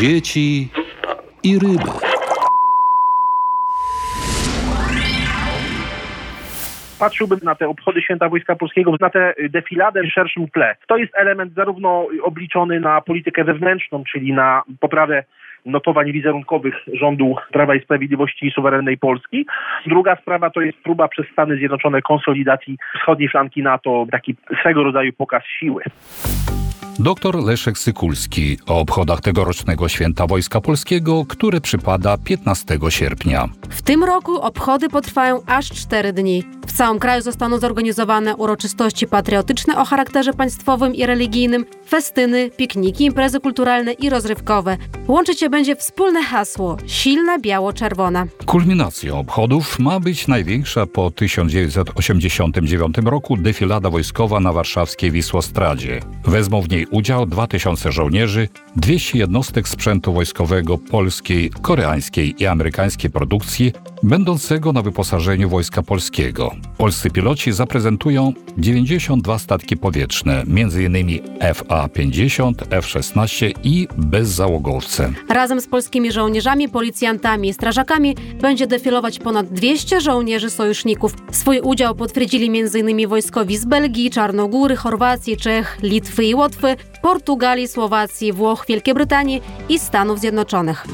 dzieci i ryby. patrzyłbym na te obchody Święta Wojska Polskiego, na tę defiladę w szerszym tle. To jest element zarówno obliczony na politykę wewnętrzną, czyli na poprawę notowań wizerunkowych rządu Prawa i Sprawiedliwości i suwerennej Polski. Druga sprawa to jest próba przez Stany Zjednoczone konsolidacji wschodniej flanki NATO, taki swego rodzaju pokaz siły. Dr Leszek Sykulski o obchodach tegorocznego Święta Wojska Polskiego, które przypada 15 sierpnia. W tym roku obchody potrwają aż 4 dni. W całym kraju zostaną zorganizowane uroczystości patriotyczne o charakterze państwowym i religijnym, festyny, pikniki, imprezy kulturalne i rozrywkowe. Łączyć je będzie wspólne hasło silna biało-czerwona. Kulminacją obchodów ma być największa po 1989 roku defilada wojskowa na warszawskiej Wisłostradzie. Wezmą w niej udział 2000 żołnierzy, 200 jednostek sprzętu wojskowego polskiej, koreańskiej i amerykańskiej produkcji, będącego na wyposażeniu Wojska Polskiego. Polscy piloci zaprezentują 92 statki powietrzne, m.in. FA-50, F-16 i bezzałogowce. Razem z polskimi żołnierzami, policjantami i strażakami będzie defilować ponad 200 żołnierzy sojuszników. Swój udział potwierdzili m.in. wojskowi z Belgii, Czarnogóry, Chorwacji, Czech, Litwy i Łotwy, Portugalii, Słowacji, Włoch, Wielkiej Brytanii i Stanów Zjednoczonych.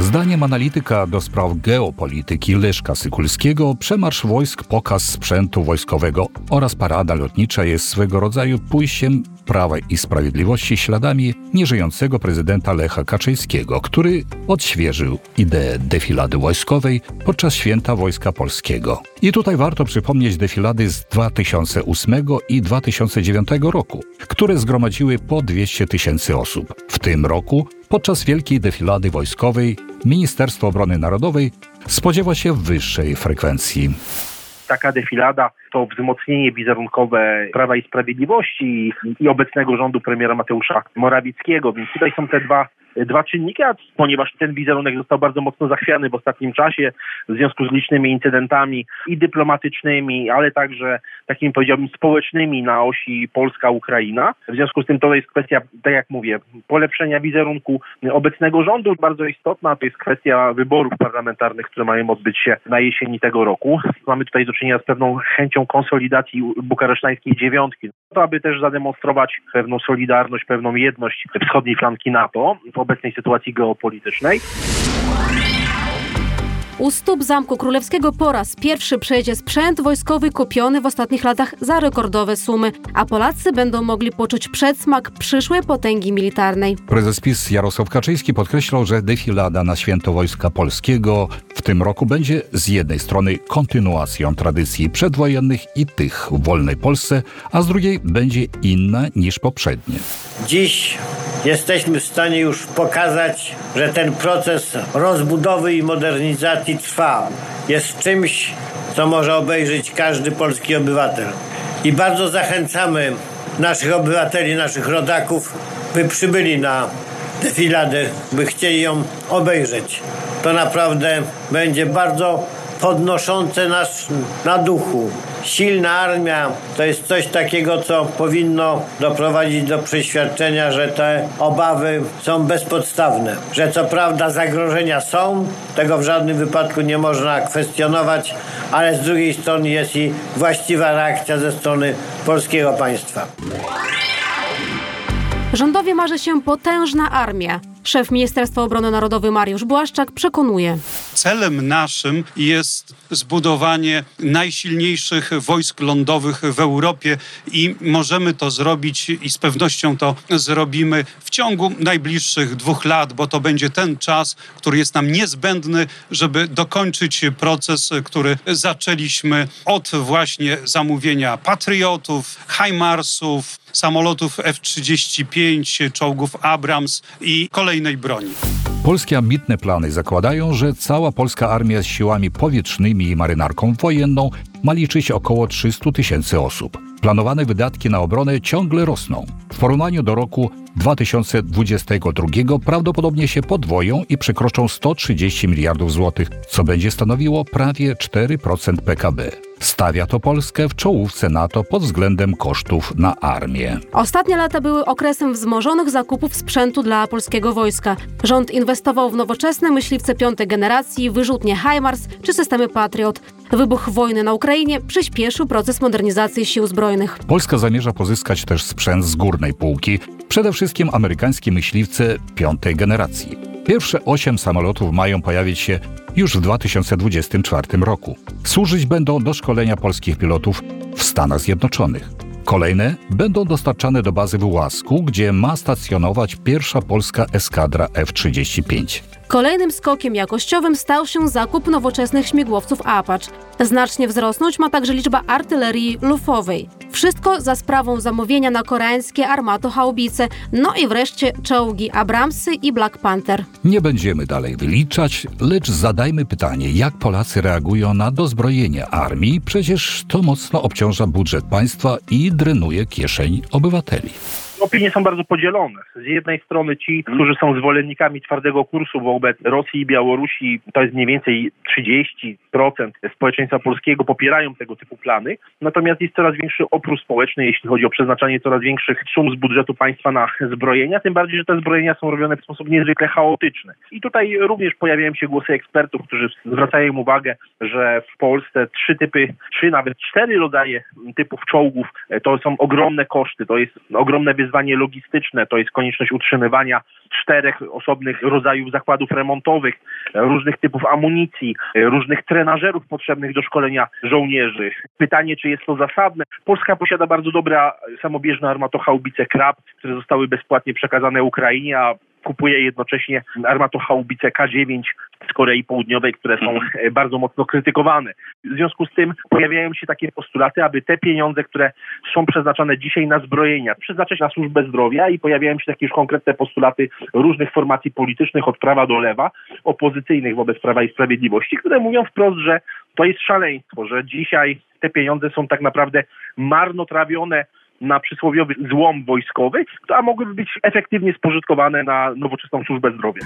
Zdaniem analityka do spraw geopolityki Leszka Sykulskiego, przemarsz wojsk, pokaz sprzętu wojskowego oraz parada lotnicza jest swego rodzaju pójściem Prawa i Sprawiedliwości śladami nieżyjącego prezydenta Lecha Kaczyńskiego, który odświeżył ideę defilady wojskowej podczas święta Wojska Polskiego. I tutaj warto przypomnieć defilady z 2008 i 2009 roku, które zgromadziły po 200 tysięcy osób. W tym roku, podczas wielkiej defilady wojskowej, Ministerstwo Obrony Narodowej spodziewa się wyższej frekwencji taka defilada to wzmocnienie wizerunkowe Prawa i Sprawiedliwości i obecnego rządu premiera Mateusza Morawieckiego. Więc tutaj są te dwa dwa czynniki, a ponieważ ten wizerunek został bardzo mocno zachwiany w ostatnim czasie w związku z licznymi incydentami i dyplomatycznymi, ale także takimi powiedziałbym społecznymi na osi Polska-Ukraina. W związku z tym to jest kwestia, tak jak mówię, polepszenia wizerunku obecnego rządu. Bardzo istotna to jest kwestia wyborów parlamentarnych, które mają odbyć się na jesieni tego roku. Mamy tutaj do czynienia z pewną chęcią konsolidacji bukaresztańskiej dziewiątki, to aby też zademonstrować pewną solidarność, pewną jedność wschodniej flanki NATO w obecnej sytuacji geopolitycznej. U stóp Zamku Królewskiego po raz pierwszy przejdzie sprzęt wojskowy kupiony w ostatnich latach za rekordowe sumy, a Polacy będą mogli poczuć przedsmak przyszłej potęgi militarnej. Prezes PiS Jarosław Kaczyński podkreślał, że defilada na święto Wojska Polskiego w tym roku będzie z jednej strony kontynuacją tradycji przedwojennych i tych w wolnej Polsce, a z drugiej będzie inna niż poprzednie. Dziś jesteśmy w stanie już pokazać, że ten proces rozbudowy i modernizacji trwa. Jest czymś, co może obejrzeć każdy polski obywatel. I bardzo zachęcamy naszych obywateli, naszych rodaków, by przybyli na defiladę, by chcieli ją obejrzeć. To naprawdę będzie bardzo podnoszące nas na duchu. Silna armia to jest coś takiego, co powinno doprowadzić do przeświadczenia, że te obawy są bezpodstawne. Że co prawda zagrożenia są, tego w żadnym wypadku nie można kwestionować, ale z drugiej strony jest i właściwa reakcja ze strony polskiego państwa. Rządowi marzy się potężna armia. Szef Ministerstwa Obrony Narodowej Mariusz Błaszczak przekonuje. Celem naszym jest zbudowanie najsilniejszych wojsk lądowych w Europie i możemy to zrobić i z pewnością to zrobimy w ciągu najbliższych dwóch lat, bo to będzie ten czas, który jest nam niezbędny, żeby dokończyć proces, który zaczęliśmy od właśnie zamówienia patriotów, HIMARSów, samolotów F-35, czołgów Abrams i kolejnej broni. Polskie ambitne plany zakładają, że cała polska armia z siłami powietrznymi i marynarką wojenną ma liczyć około 300 tysięcy osób. Planowane wydatki na obronę ciągle rosną. W porównaniu do roku 2022 prawdopodobnie się podwoją i przekroczą 130 miliardów złotych, co będzie stanowiło prawie 4% PKB. Stawia to Polskę w czołówce NATO pod względem kosztów na armię. Ostatnie lata były okresem wzmożonych zakupów sprzętu dla polskiego wojska. Rząd inwestował w nowoczesne myśliwce piątej generacji, wyrzutnie HIMARS czy systemy Patriot. Wybuch wojny na Ukrainie przyspieszył proces modernizacji sił zbrojnych. Polska zamierza pozyskać też sprzęt z górnej półki, przede wszystkim amerykańskie myśliwce piątej generacji. Pierwsze osiem samolotów mają pojawić się już w 2024 roku. Służyć będą do szkolenia polskich pilotów w Stanach Zjednoczonych. Kolejne będą dostarczane do bazy w Łasku, gdzie ma stacjonować pierwsza polska eskadra F-35. Kolejnym skokiem jakościowym stał się zakup nowoczesnych śmigłowców Apache. Znacznie wzrosnąć ma także liczba artylerii lufowej. Wszystko za sprawą zamówienia na koreańskie armato-haubice, no i wreszcie czołgi Abramsy i Black Panther. Nie będziemy dalej wyliczać, lecz zadajmy pytanie, jak Polacy reagują na dozbrojenie armii, przecież to mocno obciąża budżet państwa i drenuje kieszeń obywateli. Opinie są bardzo podzielone. Z jednej strony ci, którzy są zwolennikami twardego kursu wobec Rosji i Białorusi, to jest mniej więcej 30% społeczeństwa polskiego, popierają tego typu plany. Natomiast jest coraz większy opór społeczny, jeśli chodzi o przeznaczanie coraz większych sum z budżetu państwa na zbrojenia, tym bardziej, że te zbrojenia są robione w sposób niezwykle chaotyczny. I tutaj również pojawiają się głosy ekspertów, którzy zwracają uwagę, że w Polsce trzy typy, trzy, nawet cztery rodzaje typów czołgów to są ogromne koszty, to jest ogromne wyzwanie wyzwanie logistyczne, to jest konieczność utrzymywania czterech osobnych rodzajów zakładów remontowych, różnych typów amunicji, różnych trenażerów potrzebnych do szkolenia żołnierzy. Pytanie, czy jest to zasadne? Polska posiada bardzo dobre samobieżne armatochaubice Krab, które zostały bezpłatnie przekazane Ukrainie, a kupuje jednocześnie armatochaubice K9 z Korei Południowej, które są e, bardzo mocno krytykowane. W związku z tym pojawiają się takie postulaty, aby te pieniądze, które są przeznaczane dzisiaj na zbrojenia, przeznaczać na służbę zdrowia i pojawiają się takie już konkretne postulaty różnych formacji politycznych od prawa do lewa, opozycyjnych wobec Prawa i Sprawiedliwości, które mówią wprost, że to jest szaleństwo, że dzisiaj te pieniądze są tak naprawdę marnotrawione na przysłowiowy złom wojskowy, a mogłyby być efektywnie spożytkowane na nowoczesną służbę zdrowia.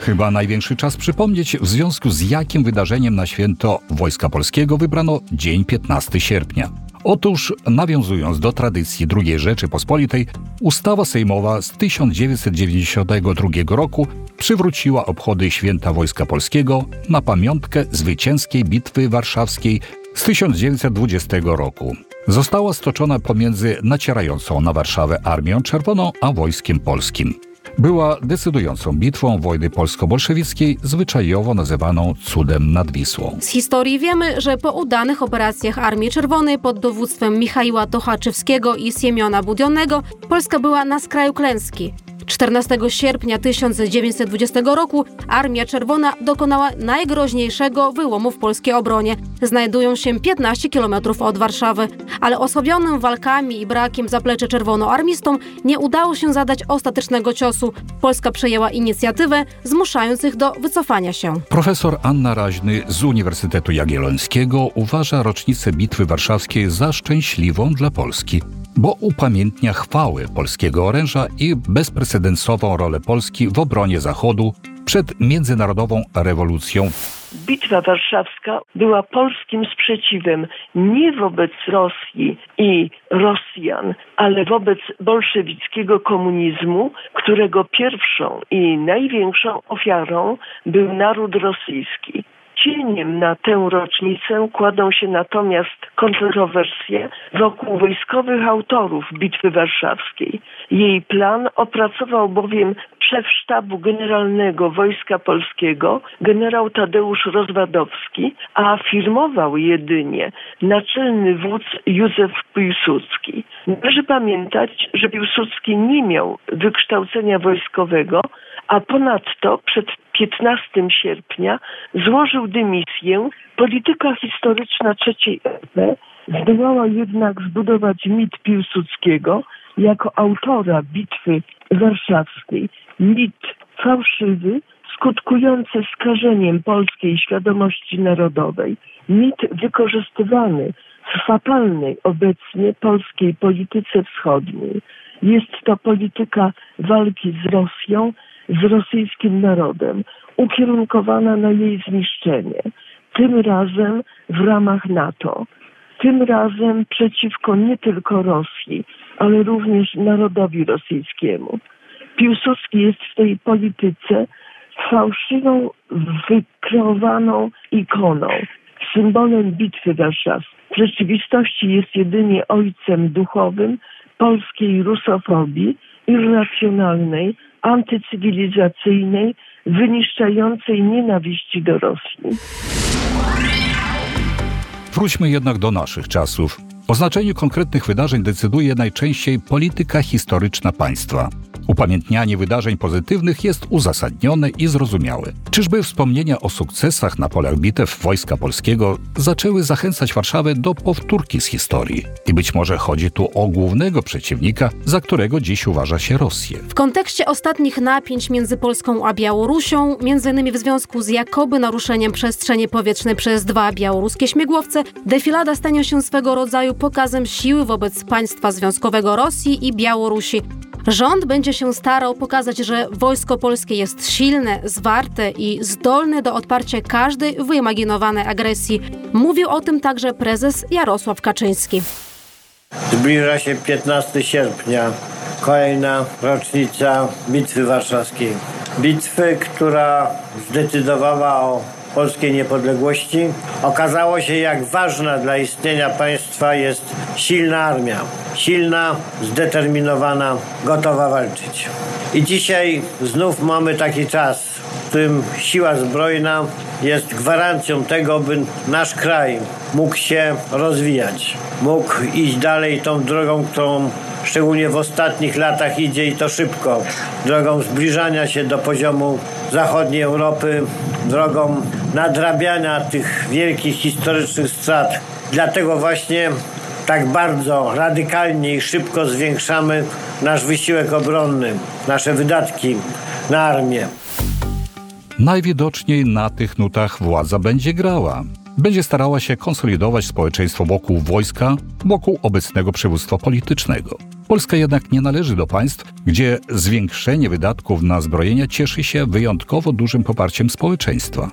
Chyba największy czas przypomnieć, w związku z jakim wydarzeniem na święto Wojska Polskiego wybrano dzień 15 sierpnia. Otóż, nawiązując do tradycji II Rzeczypospolitej, ustawa sejmowa z 1992 roku przywróciła obchody święta Wojska Polskiego na pamiątkę zwycięskiej Bitwy Warszawskiej z 1920 roku. Została stoczona pomiędzy nacierającą na Warszawę Armią Czerwoną a Wojskiem Polskim. Była decydującą bitwą wojny polsko-bolszewickiej, zwyczajowo nazywaną cudem nad Wisłą. Z historii wiemy, że po udanych operacjach Armii Czerwonej pod dowództwem Michaiła Tochaczewskiego i Siemiona Budionnego Polska była na skraju klęski. 14 sierpnia 1920 roku Armia Czerwona dokonała najgroźniejszego wyłomu w polskiej obronie. Znajdują się 15 km od Warszawy, ale osłabionym walkami i brakiem zapleczy czerwonoarmistom nie udało się zadać ostatecznego ciosu. Polska przejęła inicjatywę, zmuszając ich do wycofania się. Profesor Anna Raźny z Uniwersytetu Jagiellońskiego uważa rocznicę Bitwy Warszawskiej za szczęśliwą dla Polski bo upamiętnia chwały polskiego oręża i bezprecedensową rolę Polski w obronie Zachodu przed międzynarodową rewolucją. Bitwa Warszawska była polskim sprzeciwem nie wobec Rosji i Rosjan, ale wobec bolszewickiego komunizmu, którego pierwszą i największą ofiarą był naród rosyjski. Cieniem na tę rocznicę kładą się natomiast kontrowersje wokół wojskowych autorów Bitwy Warszawskiej. Jej plan opracował bowiem szef sztabu generalnego Wojska Polskiego, generał Tadeusz Rozwadowski, a firmował jedynie naczelny wódz Józef Piłsudski. Należy pamiętać, że Piłsudski nie miał wykształcenia wojskowego, a ponadto przed 15 sierpnia złożył dymisję. Polityka historyczna III RP zdołała jednak zbudować mit Piłsudskiego jako autora bitwy warszawskiej. Mit fałszywy, skutkujący skażeniem polskiej świadomości narodowej. Mit wykorzystywany w fatalnej obecnie polskiej polityce wschodniej. Jest to polityka walki z Rosją, z rosyjskim narodem, ukierunkowana na jej zniszczenie. tym razem w ramach NATO. Tym razem przeciwko nie tylko Rosji, ale również narodowi rosyjskiemu. Piłsudski jest w tej polityce fałszywą, wykreowaną ikoną, symbolem bitwy warszawskiej. W rzeczywistości jest jedynie ojcem duchowym polskiej rusofobii, irracjonalnej, antycywilizacyjnej, wyniszczającej nienawiści do Rosji. Wróćmy jednak do naszych czasów. O znaczeniu konkretnych wydarzeń decyduje najczęściej polityka historyczna państwa. Upamiętnianie wydarzeń pozytywnych jest uzasadnione i zrozumiałe. Czyżby wspomnienia o sukcesach na polach bitew Wojska Polskiego zaczęły zachęcać Warszawę do powtórki z historii? I być może chodzi tu o głównego przeciwnika, za którego dziś uważa się Rosję. W kontekście ostatnich napięć między Polską a Białorusią, innymi w związku z jakoby naruszeniem przestrzeni powietrznej przez dwa białoruskie śmigłowce, defilada stanie się swego rodzaju pokazem siły wobec państwa związkowego Rosji i Białorusi. Rząd będzie się starał pokazać, że wojsko polskie jest silne, zwarte i zdolne do odparcia każdej wyimaginowanej agresji. Mówił o tym także prezes Jarosław Kaczyński. Zbliża się 15 sierpnia, kolejna rocznica Bitwy Warszawskiej. Bitwy, która zdecydowała o polskiej niepodległości, okazało się, jak ważna dla istnienia państwa jest silna armia. Silna, zdeterminowana, gotowa walczyć. I dzisiaj znów mamy taki czas, w którym siła zbrojna jest gwarancją tego, by nasz kraj mógł się rozwijać, mógł iść dalej tą drogą, którą szczególnie w ostatnich latach idzie i to szybko, drogą zbliżania się do poziomu zachodniej Europy, drogą nadrabiania tych wielkich historycznych strat. Dlatego właśnie tak bardzo radykalnie i szybko zwiększamy nasz wysiłek obronny, nasze wydatki na armię. Najwidoczniej na tych nutach władza będzie grała. Będzie starała się konsolidować społeczeństwo wokół wojska, wokół obecnego przywództwa politycznego. Polska jednak nie należy do państw, gdzie zwiększenie wydatków na zbrojenia cieszy się wyjątkowo dużym poparciem społeczeństwa.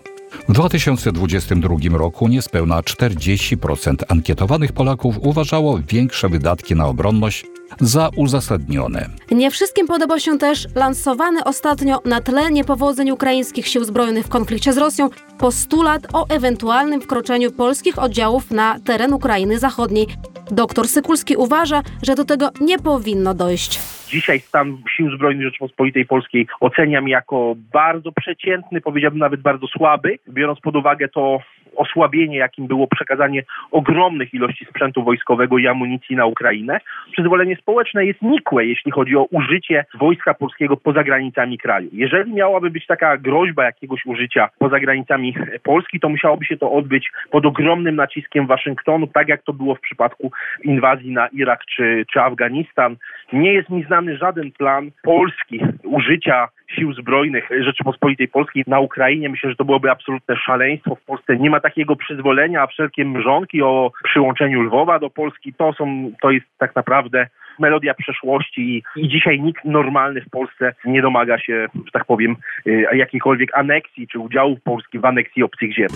W 2022 roku niespełna 40% ankietowanych Polaków uważało większe wydatki na obronność za uzasadnione. Nie wszystkim podoba się też lansowany ostatnio na tle niepowodzeń ukraińskich sił zbrojnych w konflikcie z Rosją postulat o ewentualnym wkroczeniu polskich oddziałów na teren Ukrainy Zachodniej. Doktor Sykulski uważa, że do tego nie powinno dojść. Dzisiaj stan Sił Zbrojnych Rzeczypospolitej Polskiej oceniam jako bardzo przeciętny, powiedziałbym nawet bardzo słaby, biorąc pod uwagę to osłabienie, jakim było przekazanie ogromnych ilości sprzętu wojskowego i amunicji na Ukrainę. Przyzwolenie społeczne jest nikłe, jeśli chodzi o użycie wojska polskiego poza granicami kraju. Jeżeli miałaby być taka groźba jakiegoś użycia poza granicami Polski, to musiałoby się to odbyć pod ogromnym naciskiem Waszyngtonu, tak jak to było w przypadku inwazji na Irak czy, czy Afganistan. Nie jest mi znany żaden plan Polski użycia sił zbrojnych Rzeczypospolitej Polskiej na Ukrainie. Myślę, że to byłoby absolutne szaleństwo. W Polsce nie ma takiego przyzwolenia, a wszelkie mrzonki o przyłączeniu Lwowa do Polski to są, to jest tak naprawdę melodia przeszłości i dzisiaj nikt normalny w Polsce nie domaga się, że tak powiem, y, jakiejkolwiek aneksji czy udziału Polski w aneksji obcych ziem.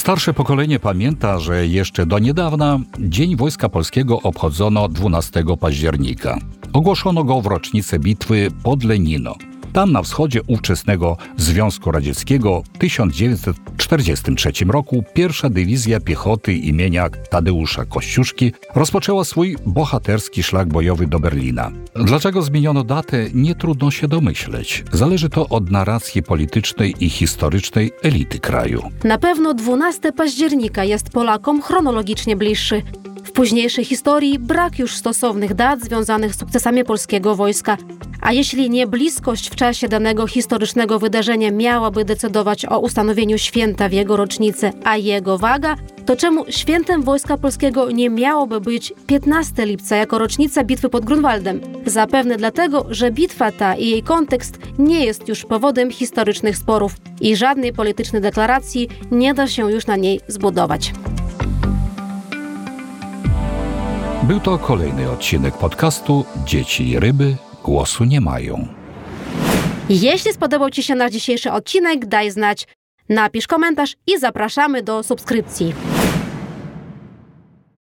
Starsze pokolenie pamięta, że jeszcze do niedawna Dzień Wojska Polskiego obchodzono 12 października. Ogłoszono go w rocznicę bitwy pod Lenino. Tam na wschodzie ówczesnego Związku Radzieckiego w 1943 roku pierwsza dywizja piechoty imienia Tadeusza Kościuszki rozpoczęła swój bohaterski szlak bojowy do Berlina. Dlaczego zmieniono datę, nie trudno się domyśleć. Zależy to od narracji politycznej i historycznej elity kraju. Na pewno 12 października jest Polakom chronologicznie bliższy. W późniejszej historii brak już stosownych dat związanych z sukcesami polskiego wojska. A jeśli nie bliskość w czasie danego historycznego wydarzenia miałaby decydować o ustanowieniu święta w jego rocznicę, a jego waga, to czemu świętem Wojska Polskiego nie miałoby być 15 lipca jako rocznica bitwy pod Grunwaldem? Zapewne dlatego, że bitwa ta i jej kontekst nie jest już powodem historycznych sporów i żadnej politycznej deklaracji nie da się już na niej zbudować. Był to kolejny odcinek podcastu Dzieci i ryby głosu nie mają. Jeśli spodobał Ci się nasz dzisiejszy odcinek, daj znać Napisz komentarz i zapraszamy do subskrypcji.